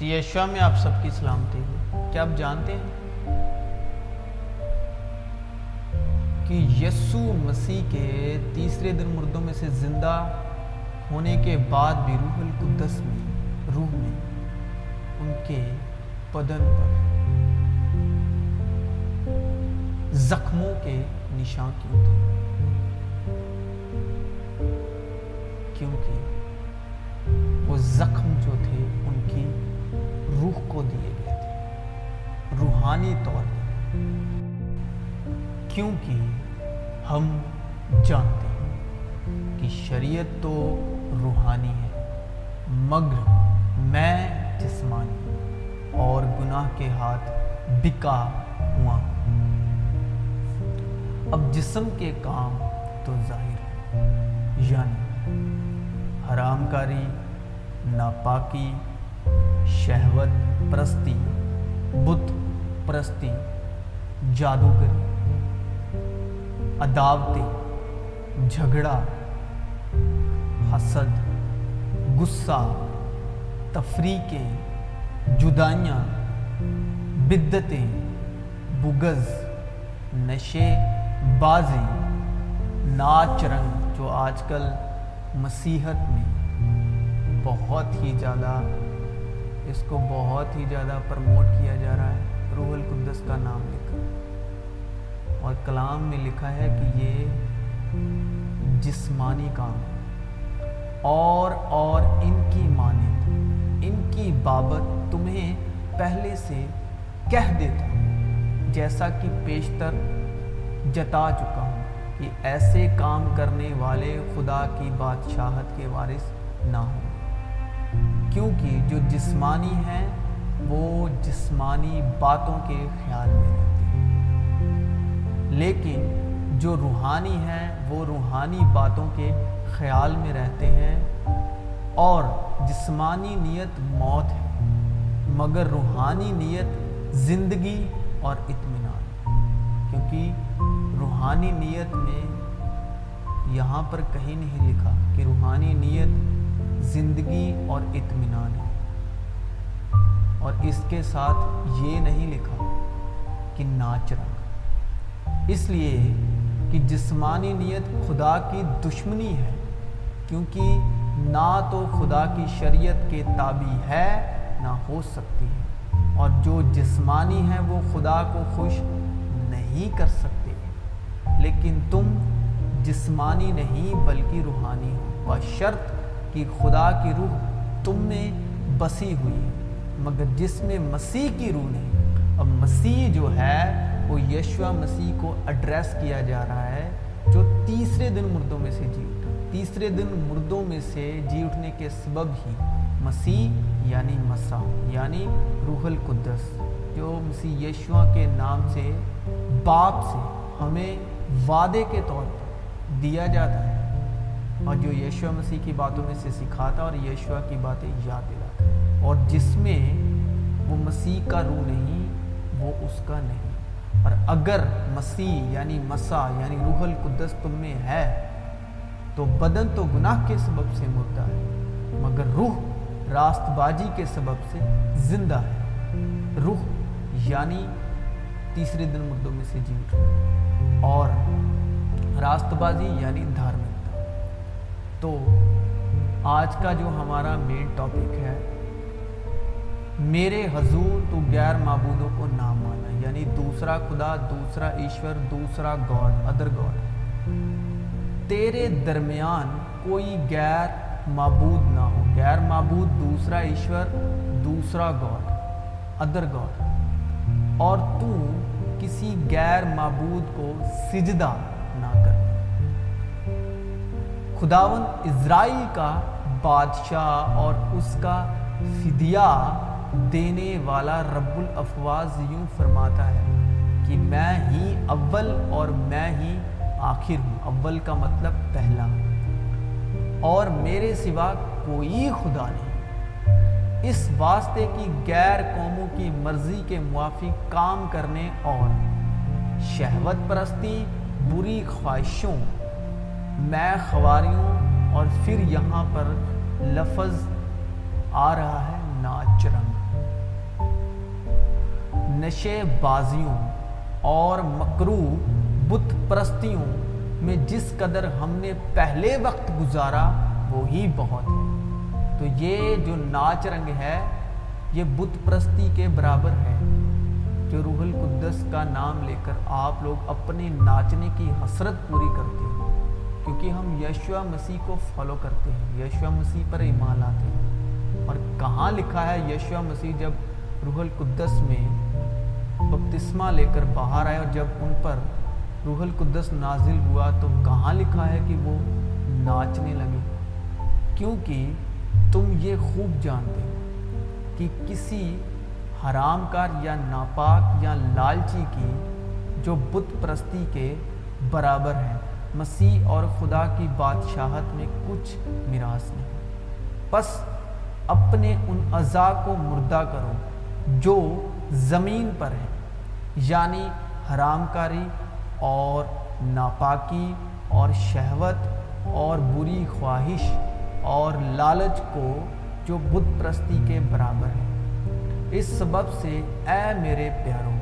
جی، سیشوا میں آپ سب کی سلامتی ہو کیا آپ جانتے ہیں کہ یسو مسیح کے تیسرے دن مردوں میں سے زندہ ہونے کے بعد بھی روح القدس میں، روح میں ان کے بدن پر زخموں کے نشان کیوں تھے؟ کیونکہ وہ زخم جو تھے، ان کی روح کو دیے گئے تھے۔ روحانی طور پر۔ کیونکہ ہم جانتے ہیں کہ شریعت تو روحانی ہے، مگر میں جسمانی اور گناہ کے ہاتھ بکا ہوا ہوں۔ اب جسم کے کام تو ظاہر ہے یعنی حرام کاری، ناپاکی شہوت پرستی، بت پرستی جادوگری عداوتیں، جھگڑا، حسد، غصہ، تفریقیں، جدائیاں، بدتیں بگز نشے بازی ناچ رنگ جو آج کل مسیحت میں بہت ہی زیادہ اس کو بہت ہی زیادہ پرموٹ کیا جا رہا ہے، روح القدس کا نام لے کر۔ اور کلام میں لکھا ہے کہ یہ جسمانی کام ہے۔ اور اور ان کی مانند، ان کی بابت تمہیں پہلے سے کہہ دیتا ہوں، جیسا کہ پیشتر جتا چکا ہوں کہ ایسے کام کرنے والے خدا کی بادشاہت کے وارث نہ ہوں۔ کیونکہ جو جسمانی ہیں، وہ جسمانی باتوں کے خیال میں رہتے ہیں۔ لیکن جو روحانی ہیں، وہ روحانی باتوں کے خیال میں رہتے ہیں اور جسمانی نیت موت ہے، مگر روحانی نیت زندگی اور اطمینان۔ کیونکہ روحانی نیت میں یہاں پر کہیں نہیں لکھا۔ زندگی اور اطمینان۔ ہے اور اس کے ساتھ یہ نہیں لکھا کہ ناچ رنگ۔ اس لیے کہ جسمانی نیت خدا کی دشمنی ہے، کیونکہ نہ تو خدا کی شریعت کے تابع ہے، نہ ہو سکتی ہے۔ اور جو جسمانی ہے وہ خدا کو خوش نہیں کر سکتے۔ لیکن تم جسمانی نہیں، بلکہ روحانی ہو۔ شرط کہ خدا کی روح تم میں بسی ہوئی ہے، مگر جس میں مسیح کی روح نہیں۔ اب مسیح جو ہے، وہ یشوا مسیح کو ایڈریس کیا جا رہا ہے، جو تیسرے دن مردوں میں سے جی اٹھا۔ تیسرے دن مردوں میں سے جی اٹھنے کے سبب ہی مسیح یعنی مسا یعنی روح القدس، جو مسیح یشوا کے نام سے، باپ سے ہمیں وعدے کے طور پر دیا جاتا ہے۔ اور جو یشوا مسیح کی باتوں میں سے سکھاتا اور یشوا کی باتیں یاد دلاتا اور جس میں وہ مسیح کا روح نہیں، وہ اس کا نہیں۔ اور اگر مسیح یعنی مسا یعنی روح القدس تم میں ہے، تو بدن تو گناہ کے سبب سے مردہ ہے، مگر روح راست بازی کے سبب سے زندہ ہے۔ روح یعنی تیسرے دن مردوں میں سے جی اٹھ اور راست بازی یعنی دھارمکتا تو آج کا جو ہمارا مین ٹاپک ہے، میرے حضور تو غیر معبودوں کو نہ مانا یعنی دوسرا خدا، دوسرا ایشور، دوسرا گاڈ ادر گاڈ۔ تیرے درمیان کوئی غیر معبود نہ ہو۔ غیر معبود، دوسرا ایشور، دوسرا گاڈ ادر گاڈ۔ اور تو کسی غیر معبود کو سجدہ نہ کر۔ خداون اسرائیل کا بادشاہ اور اس کا فدیہ دینے والا رب الافواز یوں فرماتا ہے کہ میں ہی اول اور میں ہی آخر ہوں۔ اول کا مطلب پہلا۔ اور میرے سوا کوئی خدا نہیں۔ اس واسطے کی غیر قوموں کی مرضی کے موافق کام کرنے اور شہوت پرستی، بری خواہشوں میں خواریوں اور پھر یہاں پر لفظ آ رہا ہے ناچ رنگ نشے بازیوں اور مکرو بت پرستیوں میں جس قدر ہم نے پہلے وقت گزارا وہی بہت ہے۔ تو یہ جو ناچ رنگ ہے، یہ بت پرستی کے برابر ہے۔ جو روح القدس کا نام لے کر آپ لوگ اپنے ناچنے کی حسرت پوری کرتے ہیں کیونکہ ہم یشوا مسیح کو فالو کرتے ہیں یشوا مسیح پر ایمان لاتے ہیں۔ اور کہاں لکھا ہے یشوا مسیح جب روح القدس میں بپتسمہ لے کر باہر آئے اور جب ان پر روح القدس نازل ہوا تو کہاں لکھا ہے کہ وہ ناچنے لگے؟ کیونکہ تم یہ خوب جانتے کہ کسی حرام کار یا ناپاک یا لالچی کی جو بت پرستی کے برابر ہے مسیح اور خدا کی بادشاہت میں کچھ میراث نہیں۔ پس اپنے ان اعضاء کو مردہ کرو جو زمین پر ہیں یعنی حرام کاری اور ناپاکی اور شہوت اور بری خواہش اور لالچ کو جو بت پرستی کے برابر ہے اس سبب سے اے میرے پیاروں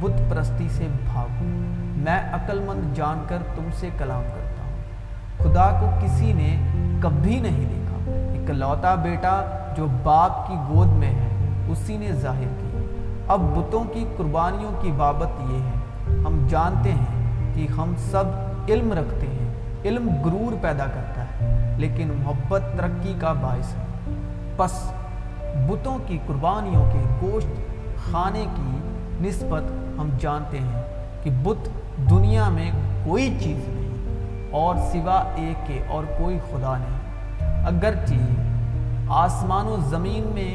بت پرستی سے بھاگو۔ میں عقل مند جان کر تم سے کلام کرتا ہوں۔ خدا کو کسی نے کبھی نہیں دیکھا۔ ایک لوتا بیٹا جو باپ کی گود میں ہے، اسی نے ظاہر کی۔ اب بتوں کی قربانیوں کی بابت یہ ہے۔ ہم جانتے ہیں کہ ہم سب علم رکھتے ہیں۔ علم غرور پیدا کرتا ہے، لیکن محبت ترقی کا باعث ہے۔ پس بتوں کی قربانیوں کے گوشت خانے کی نسبت ہم جانتے ہیں کہ بت دنیا میں کوئی چیز نہیں، اور سوا ایک کے اور کوئی خدا نہیں۔ اگرچہ آسمان و زمین میں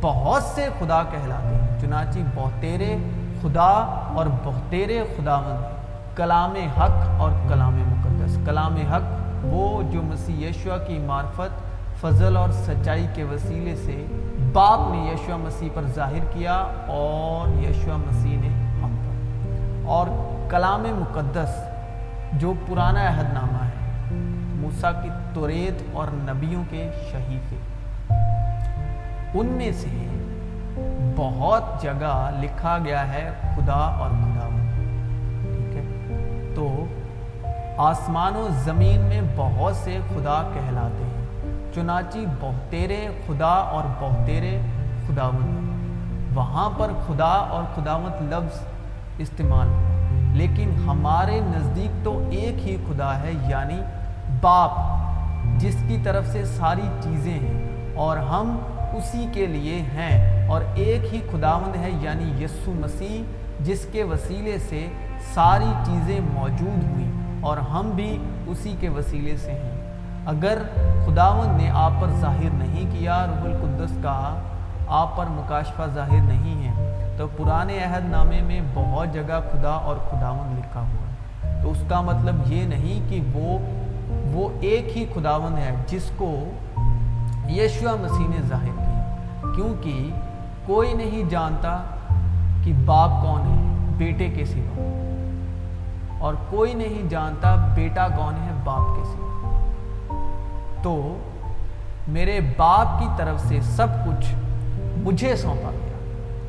بہت سے خدا کہلاتے ہیں، چنانچہ بہتیرے خدا اور بہتیرے خدا مند کلام حق اور کلام مقدس۔ کلام حق وہ جو مسیح یشوا کی معرفت، فضل اور سچائی کے وسیلے سے باپ نے یشوا مسیح پر ظاہر کیا اور یشوا مسیح نے ہم پر۔ اور کلام مقدس جو پرانا عہد نامہ ہے، موسیٰ کی توریت اور نبیوں کے شہیفے۔ ان میں سے بہت جگہ لکھا گیا ہے خدا اور خدا ٹھیک ہے؟ تو آسمان و زمین میں بہت سے خدا کہلاتے ہیں، چنانچہ بہتیرے خدا اور بہتیرے خداوند۔ وہاں پر خدا اور خداوت لفظ استعمال ہوا لیکن ہمارے نزدیک تو ایک ہی خدا ہے یعنی باپ، جس کی طرف سے ساری چیزیں ہیں اور ہم اسی کے لیے ہیں اور ایک ہی خداوند ہے یعنی یسو مسیح، جس کے وسیلے سے ساری چیزیں موجود ہوئیں اور ہم بھی اسی کے وسیلے سے ہیں۔ اگر خداون نے آپ پر ظاہر نہیں کیا روح القدس کا آپ پر مکاشفہ ظاہر نہیں ہے۔ تو پرانے عہد نامے میں بہت جگہ خدا اور خداون لکھا ہوا ہے۔ تو اس کا مطلب یہ نہیں کہ وہ وہ ایک ہی خداون ہے جس کو یشوا مسیح نے ظاہر کیا۔ کیونکہ کوئی نہیں جانتا کہ باپ کون ہے، بیٹے کے سوا۔ اور کوئی نہیں جانتا بیٹا کون ہے، باپ کے سوا۔ تو میرے باپ کی طرف سے سب کچھ مجھے سونپا۔ گیا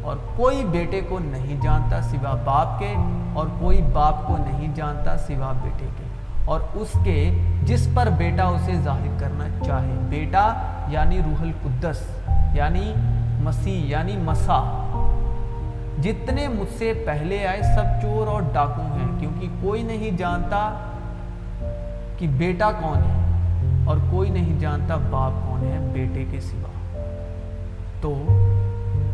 اور کوئی بیٹے کو نہیں جانتا سوا باپ کے اور کوئی باپ کو نہیں جانتا سوا بیٹے کے اور اس کے جس پر بیٹا اسے ظاہر کرنا چاہے۔ بیٹا یعنی روح القدس یعنی مسیح یعنی مسا جتنے مجھ سے پہلے آئے سب چور اور ڈاکو ہیں، کیونکہ کوئی نہیں جانتا کہ بیٹا کون ہے اور کوئی نہیں جانتا باپ کون ہے بیٹے کے سوا۔ تو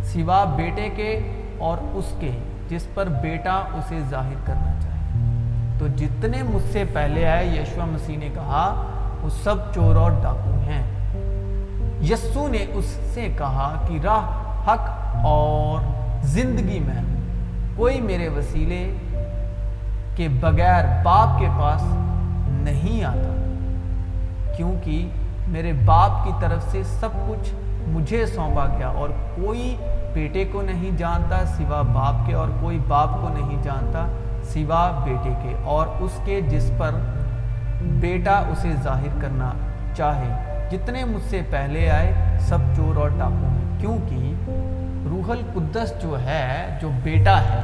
سوا بیٹے کے اور اس کے، جس پر بیٹا اسے ظاہر کرنا چاہے۔ تو جتنے مجھ سے پہلے آئے یشوا مسیح نے کہا، وہ سب چور اور ڈاکو ہیں۔ یسو نے اس سے کہا کہ، راہ، حق اور زندگی میں کوئی میرے وسیلے کے بغیر باپ کے پاس نہیں آتا، کیونکہ میرے باپ کی طرف سے سب کچھ مجھے سونپا گیا اور کوئی بیٹے کو نہیں جانتا سوا باپ کے اور کوئی باپ کو نہیں جانتا سوا بیٹے کے اور اس کے جس پر بیٹا اسے ظاہر کرنا چاہے۔ جتنے مجھ سے پہلے آئے سب چور اور ڈاکو ہیں۔ کیونکہ روح القدس جو ہے، جو بیٹا ہے،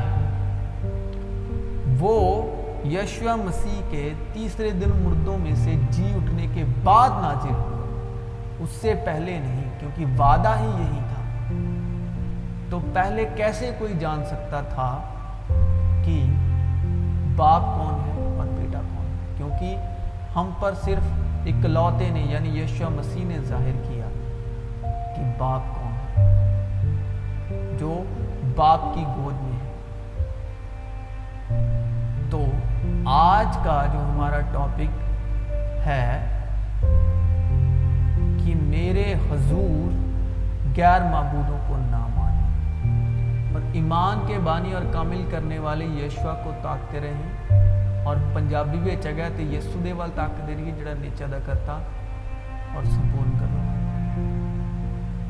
وہ یشوا مسیح کے تیسرے دن مردوں میں سے جی اٹھنے کے بعد نازل ہوا۔ اس سے پہلے نہیں۔ کیونکہ وعدہ ہی یہی تھا۔ تو پہلے کیسے کوئی جان سکتا تھا کہ باپ کون ہے اور بیٹا کون ہے؟ کیونکہ ہم پر صرف اکلوتے نے یعنی یشو مسیح نے ظاہر کیا کہ باپ کون ہے، جو باپ کی گود میں ہے۔ تو آج کا جو ہمارا ٹاپک ہے کہ میرے حضور غیر معبودوں کو نہ مانے۔ اور ایمان کے بانی اور کامل کرنے والے یشوا کو تاکتے رہیں۔ اور پنجابی بھی اچھا جگہ تے یسو دے وال تاک دے رہی جڑا نیچا دا کرتا اور سپون کرنا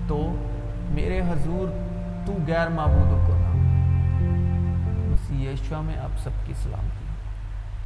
تو میرے حضور تو غیر معبودوں کو نہ مسیح یشوا میں اب سب کی سلامتی۔